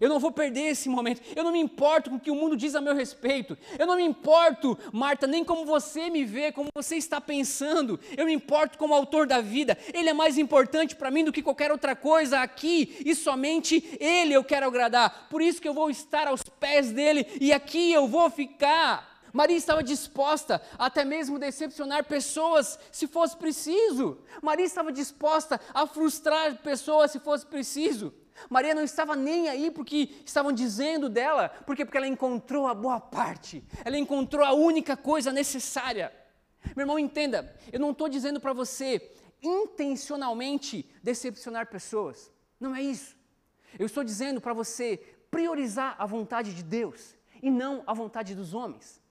Eu não vou perder esse momento. Eu não me importo com o que o mundo diz a meu respeito. Eu não me importo, Marta, nem como você me vê, como você está pensando. Eu me importo como autor da vida. Ele é mais importante para mim do que qualquer outra coisa aqui. E somente Ele eu quero agradar. Por isso que eu vou estar aos pés dele e aqui eu vou ficar. Maria estava disposta até mesmo decepcionar pessoas se fosse preciso. Maria estava disposta a frustrar pessoas se fosse preciso. Maria não estava nem aí porque estavam dizendo dela, porque porque ela encontrou a boa parte. Ela encontrou a única coisa necessária. Meu irmão, entenda, eu não estou dizendo para você intencionalmente decepcionar pessoas. Não é isso. Eu estou dizendo para você priorizar a vontade de Deus e não a vontade dos homens.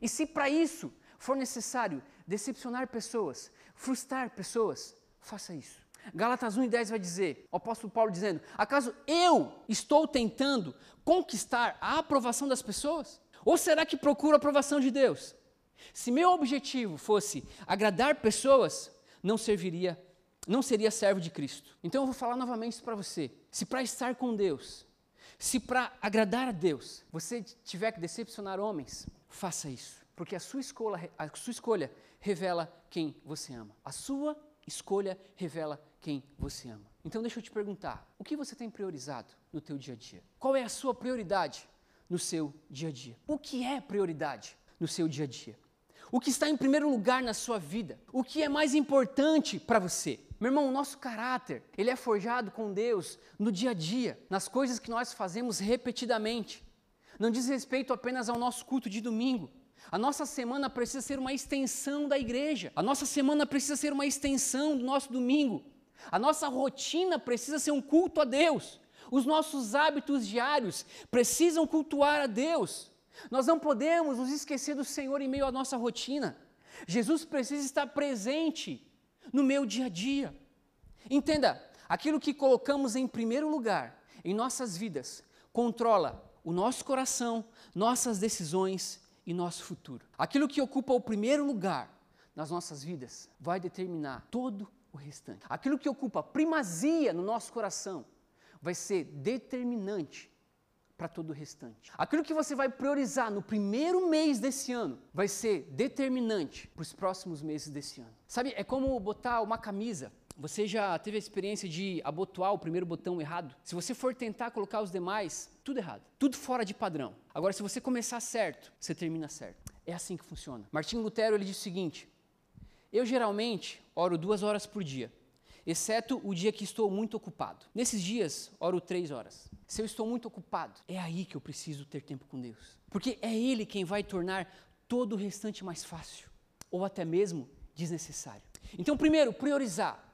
E se para isso for necessário decepcionar pessoas, frustrar pessoas, faça isso. Galatas 1 e 10 vai dizer, o apóstolo Paulo dizendo: Acaso eu estou tentando conquistar a aprovação das pessoas? Ou será que procuro a aprovação de Deus? Se meu objetivo fosse agradar pessoas, não serviria, não seria servo de Cristo. Então eu vou falar novamente isso para você. Se para estar com Deus, se para agradar a Deus, você tiver que decepcionar homens, faça isso, porque a sua escolha, a sua escolha revela quem você ama. A sua escolha revela quem você ama. Então deixa eu te perguntar, o que você tem priorizado no teu dia a dia? Qual é a sua prioridade no seu dia a dia? O que é prioridade no seu dia a dia? O que está em primeiro lugar na sua vida? O que é mais importante para você? Meu irmão, o nosso caráter, ele é forjado com Deus no dia a dia, nas coisas que nós fazemos repetidamente não diz respeito apenas ao nosso culto de domingo. A nossa semana precisa ser uma extensão da igreja. A nossa semana precisa ser uma extensão do nosso domingo. A nossa rotina precisa ser um culto a Deus. Os nossos hábitos diários precisam cultuar a Deus. Nós não podemos nos esquecer do Senhor em meio à nossa rotina. Jesus precisa estar presente no meu dia a dia. Entenda, aquilo que colocamos em primeiro lugar em nossas vidas controla o nosso coração, nossas decisões e nosso futuro. Aquilo que ocupa o primeiro lugar nas nossas vidas vai determinar todo o restante. Aquilo que ocupa primazia no nosso coração vai ser determinante para todo o restante. Aquilo que você vai priorizar no primeiro mês desse ano vai ser determinante para os próximos meses desse ano. Sabe, é como botar uma camisa você já teve a experiência de abotoar o primeiro botão errado? Se você for tentar colocar os demais, tudo errado, tudo fora de padrão. Agora, se você começar certo, você termina certo. É assim que funciona. Martinho Lutero ele diz o seguinte: Eu geralmente oro duas horas por dia, exceto o dia que estou muito ocupado. Nesses dias, oro três horas. Se eu estou muito ocupado, é aí que eu preciso ter tempo com Deus, porque é Ele quem vai tornar todo o restante mais fácil, ou até mesmo desnecessário. Então, primeiro, priorizar.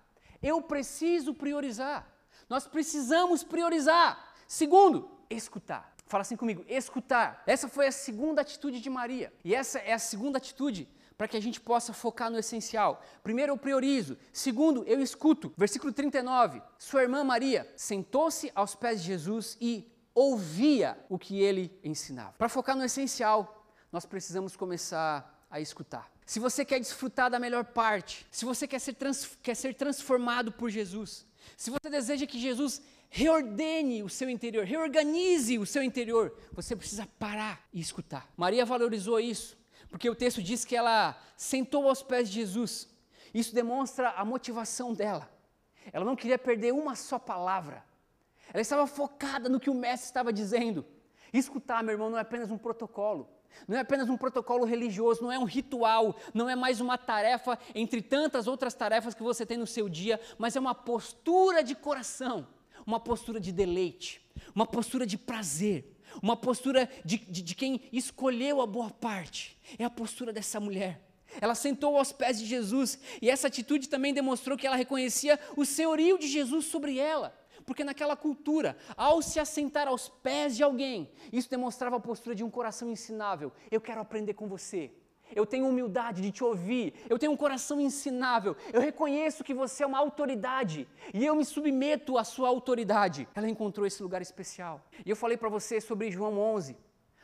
Eu preciso priorizar. Nós precisamos priorizar. Segundo, escutar. Fala assim comigo, escutar. Essa foi a segunda atitude de Maria. E essa é a segunda atitude para que a gente possa focar no essencial. Primeiro, eu priorizo. Segundo, eu escuto. Versículo 39. Sua irmã Maria sentou-se aos pés de Jesus e ouvia o que ele ensinava. Para focar no essencial, nós precisamos começar a escutar se você quer desfrutar da melhor parte, se você quer ser, trans, quer ser transformado por Jesus, se você deseja que Jesus reordene o seu interior, reorganize o seu interior, você precisa parar e escutar. Maria valorizou isso, porque o texto diz que ela sentou aos pés de Jesus. Isso demonstra a motivação dela. Ela não queria perder uma só palavra. Ela estava focada no que o mestre estava dizendo. Escutar, meu irmão, não é apenas um protocolo. Não é apenas um protocolo religioso, não é um ritual, não é mais uma tarefa entre tantas outras tarefas que você tem no seu dia, mas é uma postura de coração, uma postura de deleite, uma postura de prazer, uma postura de, de, de quem escolheu a boa parte. É a postura dessa mulher. Ela sentou aos pés de Jesus e essa atitude também demonstrou que ela reconhecia o senhorio de Jesus sobre ela. Porque naquela cultura, ao se assentar aos pés de alguém, isso demonstrava a postura de um coração ensinável. Eu quero aprender com você. Eu tenho humildade de te ouvir. Eu tenho um coração ensinável. Eu reconheço que você é uma autoridade e eu me submeto à sua autoridade. Ela encontrou esse lugar especial. E eu falei para você sobre João 11,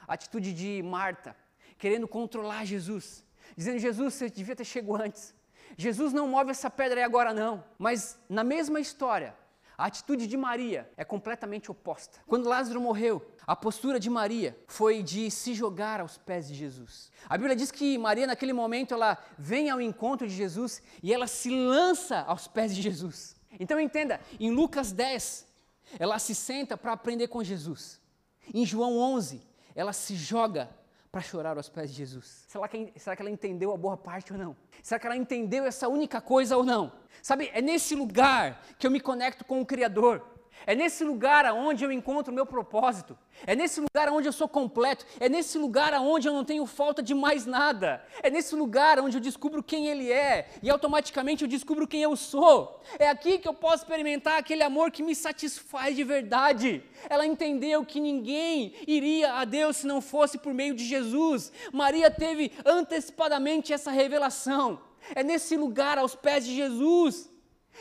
a atitude de Marta, querendo controlar Jesus. dizendo: Jesus, você devia ter chegado antes. Jesus não move essa pedra aí agora, não. Mas na mesma história, a atitude de Maria é completamente oposta. Quando Lázaro morreu, a postura de Maria foi de se jogar aos pés de Jesus. A Bíblia diz que Maria, naquele momento, ela vem ao encontro de Jesus e ela se lança aos pés de Jesus. Então entenda, em Lucas 10, ela se senta para aprender com Jesus. Em João 11, ela se joga para chorar aos pés de Jesus. Será que, será que ela entendeu a boa parte ou não? Será que ela entendeu essa única coisa ou não? Sabe, é nesse lugar que eu me conecto com o Criador. É nesse lugar aonde eu encontro o meu propósito. É nesse lugar onde eu sou completo. É nesse lugar onde eu não tenho falta de mais nada. É nesse lugar onde eu descubro quem Ele é e automaticamente eu descubro quem eu sou. É aqui que eu posso experimentar aquele amor que me satisfaz de verdade. Ela entendeu que ninguém iria a Deus se não fosse por meio de Jesus. Maria teve antecipadamente essa revelação. É nesse lugar, aos pés de Jesus.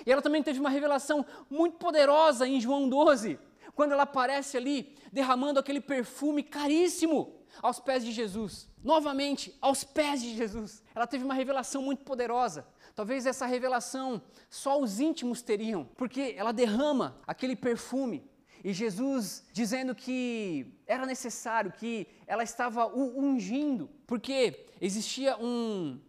E ela também teve uma revelação muito poderosa em João 12, quando ela aparece ali derramando aquele perfume caríssimo aos pés de Jesus. Novamente, aos pés de Jesus. Ela teve uma revelação muito poderosa. Talvez essa revelação só os íntimos teriam, porque ela derrama aquele perfume e Jesus dizendo que era necessário, que ela estava ungindo, porque existia um,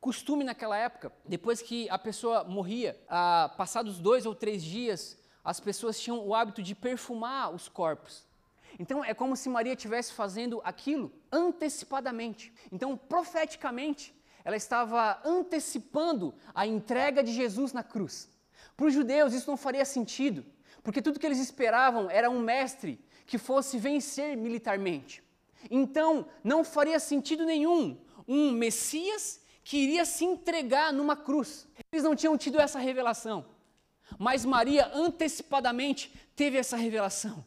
costume naquela época, depois que a pessoa morria, ah, passados dois ou três dias, as pessoas tinham o hábito de perfumar os corpos. Então é como se Maria estivesse fazendo aquilo antecipadamente. Então, profeticamente, ela estava antecipando a entrega de Jesus na cruz. Para os judeus isso não faria sentido, porque tudo que eles esperavam era um mestre que fosse vencer militarmente. Então, não faria sentido nenhum um Messias que iria se entregar numa cruz. Eles não tinham tido essa revelação. Mas Maria antecipadamente teve essa revelação.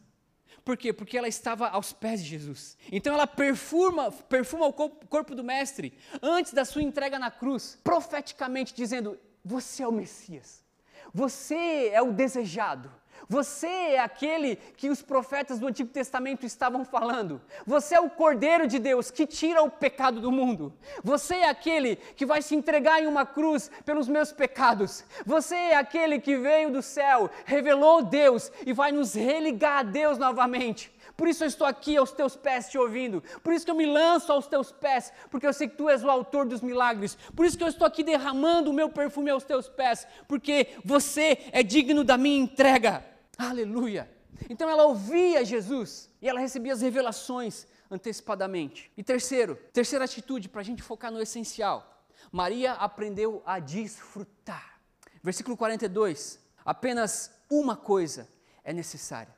Por quê? Porque ela estava aos pés de Jesus. Então ela perfuma, perfuma o corpo do mestre antes da sua entrega na cruz, profeticamente dizendo: "Você é o Messias. Você é o desejado. Você é aquele que os profetas do Antigo Testamento estavam falando. Você é o Cordeiro de Deus que tira o pecado do mundo. Você é aquele que vai se entregar em uma cruz pelos meus pecados. Você é aquele que veio do céu, revelou Deus e vai nos religar a Deus novamente. Por isso eu estou aqui aos teus pés te ouvindo. Por isso que eu me lanço aos teus pés, porque eu sei que tu és o autor dos milagres. Por isso que eu estou aqui derramando o meu perfume aos teus pés, porque você é digno da minha entrega. Aleluia! Então ela ouvia Jesus e ela recebia as revelações antecipadamente. E terceiro, terceira atitude para a gente focar no essencial. Maria aprendeu a desfrutar. Versículo 42. Apenas uma coisa é necessária.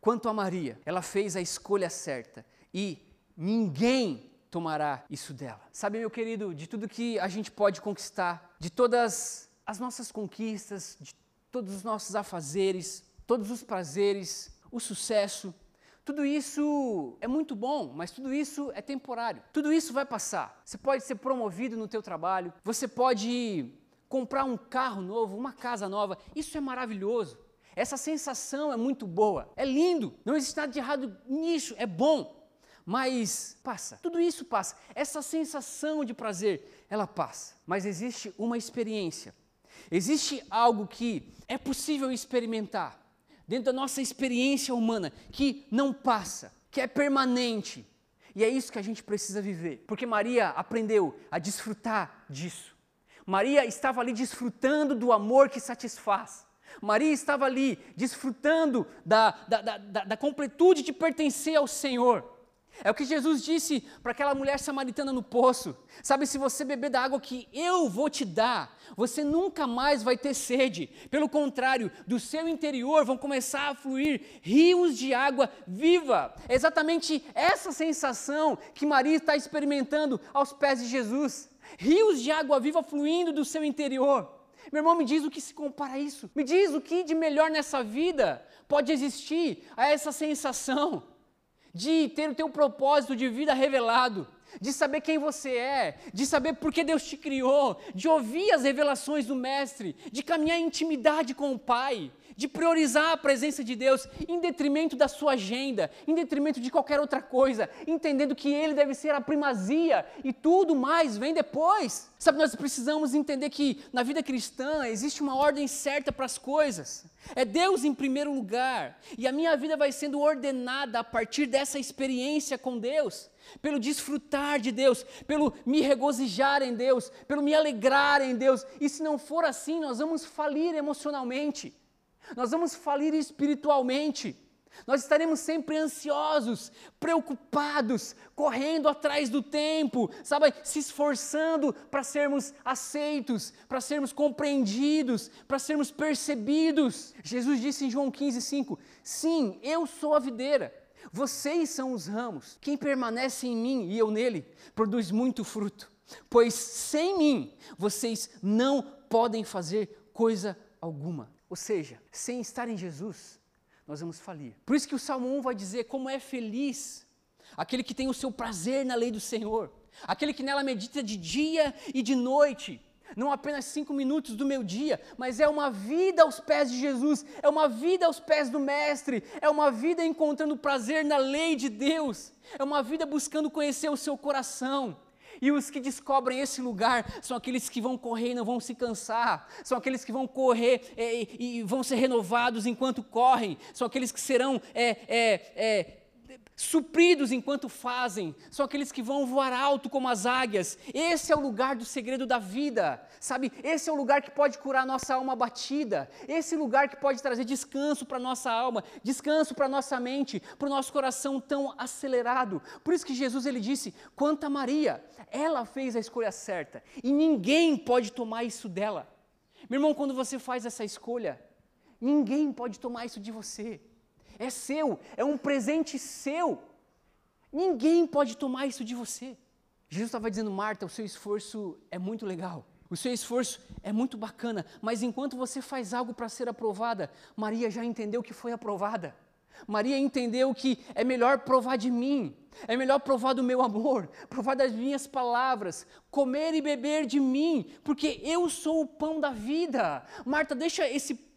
Quanto a Maria, ela fez a escolha certa e ninguém tomará isso dela. Sabe, meu querido, de tudo que a gente pode conquistar, de todas as nossas conquistas, de todos os nossos afazeres, todos os prazeres, o sucesso, tudo isso é muito bom, mas tudo isso é temporário. Tudo isso vai passar. Você pode ser promovido no teu trabalho, você pode comprar um carro novo, uma casa nova. Isso é maravilhoso. Essa sensação é muito boa. É lindo. Não existe nada de errado nisso, é bom. Mas passa. Tudo isso passa. Essa sensação de prazer, ela passa. Mas existe uma experiência. Existe algo que é possível experimentar dentro da nossa experiência humana, que não passa, que é permanente. E é isso que a gente precisa viver, porque Maria aprendeu a desfrutar disso. Maria estava ali desfrutando do amor que satisfaz. Maria estava ali desfrutando da, da, da, da completude de pertencer ao Senhor. É o que Jesus disse para aquela mulher samaritana no poço. Sabe, se você beber da água que eu vou te dar, você nunca mais vai ter sede. Pelo contrário, do seu interior vão começar a fluir rios de água viva. É exatamente essa sensação que Maria está experimentando aos pés de Jesus. Rios de água viva fluindo do seu interior. Meu irmão, me diz o que se compara a isso. Me diz o que de melhor nessa vida pode existir a essa sensação de ter o teu propósito de vida revelado, de saber quem você é, de saber por que Deus te criou, de ouvir as revelações do Mestre, de caminhar em intimidade com o Pai, de priorizar a presença de Deus em detrimento da sua agenda, em detrimento de qualquer outra coisa, entendendo que Ele deve ser a primazia e tudo mais vem depois. Sabe, nós precisamos entender que na vida cristã existe uma ordem certa para as coisas. É Deus em primeiro lugar, e a minha vida vai sendo ordenada a partir dessa experiência com Deus pelo desfrutar de Deus, pelo me regozijar em Deus, pelo me alegrar em Deus. E se não for assim, nós vamos falir emocionalmente, nós vamos falir espiritualmente. Nós estaremos sempre ansiosos, preocupados, correndo atrás do tempo, sabe, se esforçando para sermos aceitos, para sermos compreendidos, para sermos percebidos. Jesus disse em João 15:5: Sim, eu sou a videira vocês são os ramos. Quem permanece em mim e eu nele, produz muito fruto. Pois sem mim, vocês não podem fazer coisa alguma. Ou seja, sem estar em Jesus, nós vamos falir. Por isso que o Salmo 1 vai dizer como é feliz aquele que tem o seu prazer na lei do Senhor, aquele que nela medita de dia e de noite não apenas cinco minutos do meu dia, mas é uma vida aos pés de Jesus, é uma vida aos pés do Mestre, é uma vida encontrando prazer na lei de Deus, é uma vida buscando conhecer o seu coração. E os que descobrem esse lugar são aqueles que vão correr e não vão se cansar, são aqueles que vão correr é, e, e, vão ser renovados enquanto correm, são aqueles que serão é, é, é supridos enquanto fazem, são aqueles que vão voar alto como as águias. Esse é o lugar do segredo da vida, sabe? Esse é o lugar que pode curar nossa alma batida, esse lugar que pode trazer descanso para nossa alma, descanso para nossa mente, para o nosso coração tão acelerado. Por isso que Jesus ele disse: "Quanto a Maria, ela fez a escolha certa e ninguém pode tomar isso dela". Meu irmão, quando você faz essa escolha, ninguém pode tomar isso de você é seu, é um presente seu. Ninguém pode tomar isso de você. Jesus estava dizendo, Marta, o seu esforço é muito legal, o seu esforço é muito bacana, mas enquanto você faz algo para ser aprovada, Maria já entendeu que foi aprovada. Maria entendeu que é melhor provar de mim, é melhor provar do meu amor, provar das minhas palavras, comer e beber de mim, porque eu sou o pão da vida. Marta, deixa esse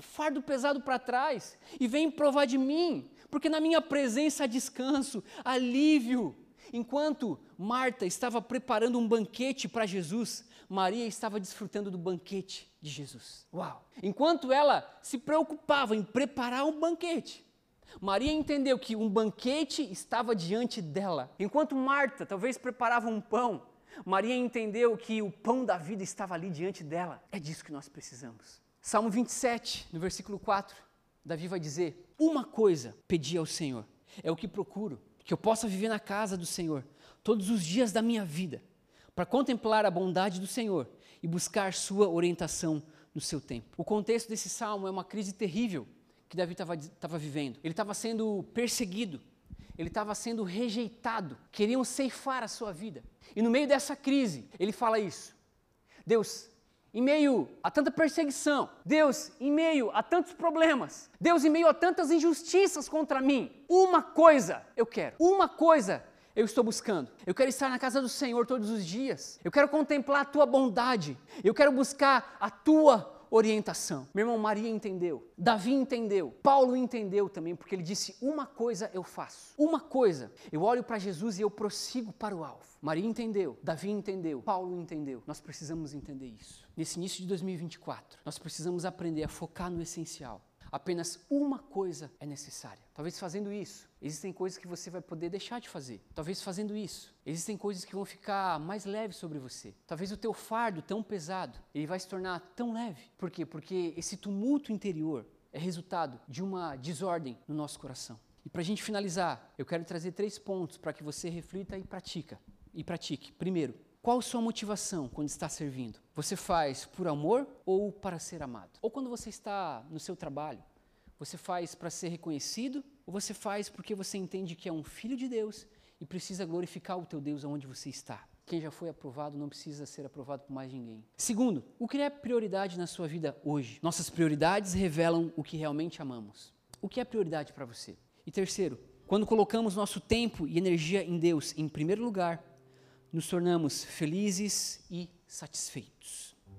fardo pesado para trás e vem provar de mim, porque na minha presença há descanso, alívio. Enquanto Marta estava preparando um banquete para Jesus, Maria estava desfrutando do banquete de Jesus. Uau! Enquanto ela se preocupava em preparar um banquete, Maria entendeu que um banquete estava diante dela. Enquanto Marta talvez preparava um pão, Maria entendeu que o pão da vida estava ali diante dela. É disso que nós precisamos. Salmo 27, no versículo 4, Davi vai dizer: Uma coisa pedi ao Senhor, é o que procuro, que eu possa viver na casa do Senhor todos os dias da minha vida, para contemplar a bondade do Senhor e buscar sua orientação no seu tempo. O contexto desse salmo é uma crise terrível que Davi estava vivendo. Ele estava sendo perseguido, ele estava sendo rejeitado, queriam ceifar a sua vida. E no meio dessa crise, ele fala isso: Deus, em meio a tanta perseguição, Deus, em meio a tantos problemas, Deus, em meio a tantas injustiças contra mim, uma coisa eu quero, uma coisa eu estou buscando. Eu quero estar na casa do Senhor todos os dias. Eu quero contemplar a tua bondade. Eu quero buscar a tua orientação. Meu irmão, Maria entendeu, Davi entendeu, Paulo entendeu também, porque ele disse: Uma coisa eu faço, uma coisa, eu olho para Jesus e eu prossigo para o alvo. Maria entendeu, Davi entendeu, Paulo entendeu. Nós precisamos entender isso. Nesse início de 2024, nós precisamos aprender a focar no essencial. Apenas uma coisa é necessária. Talvez fazendo isso, existem coisas que você vai poder deixar de fazer. Talvez fazendo isso, existem coisas que vão ficar mais leves sobre você. Talvez o teu fardo tão pesado, ele vai se tornar tão leve. Por quê? Porque esse tumulto interior é resultado de uma desordem no nosso coração. E para a gente finalizar, eu quero trazer três pontos para que você reflita e pratica. E pratique. Primeiro, qual sua motivação quando está servindo? Você faz por amor ou para ser amado? Ou quando você está no seu trabalho, você faz para ser reconhecido ou você faz porque você entende que é um filho de Deus e precisa glorificar o teu Deus aonde você está? Quem já foi aprovado não precisa ser aprovado por mais ninguém. Segundo, o que é prioridade na sua vida hoje? Nossas prioridades revelam o que realmente amamos. O que é prioridade para você? E terceiro, quando colocamos nosso tempo e energia em Deus em primeiro lugar, nos tornamos felizes e satisfeitos.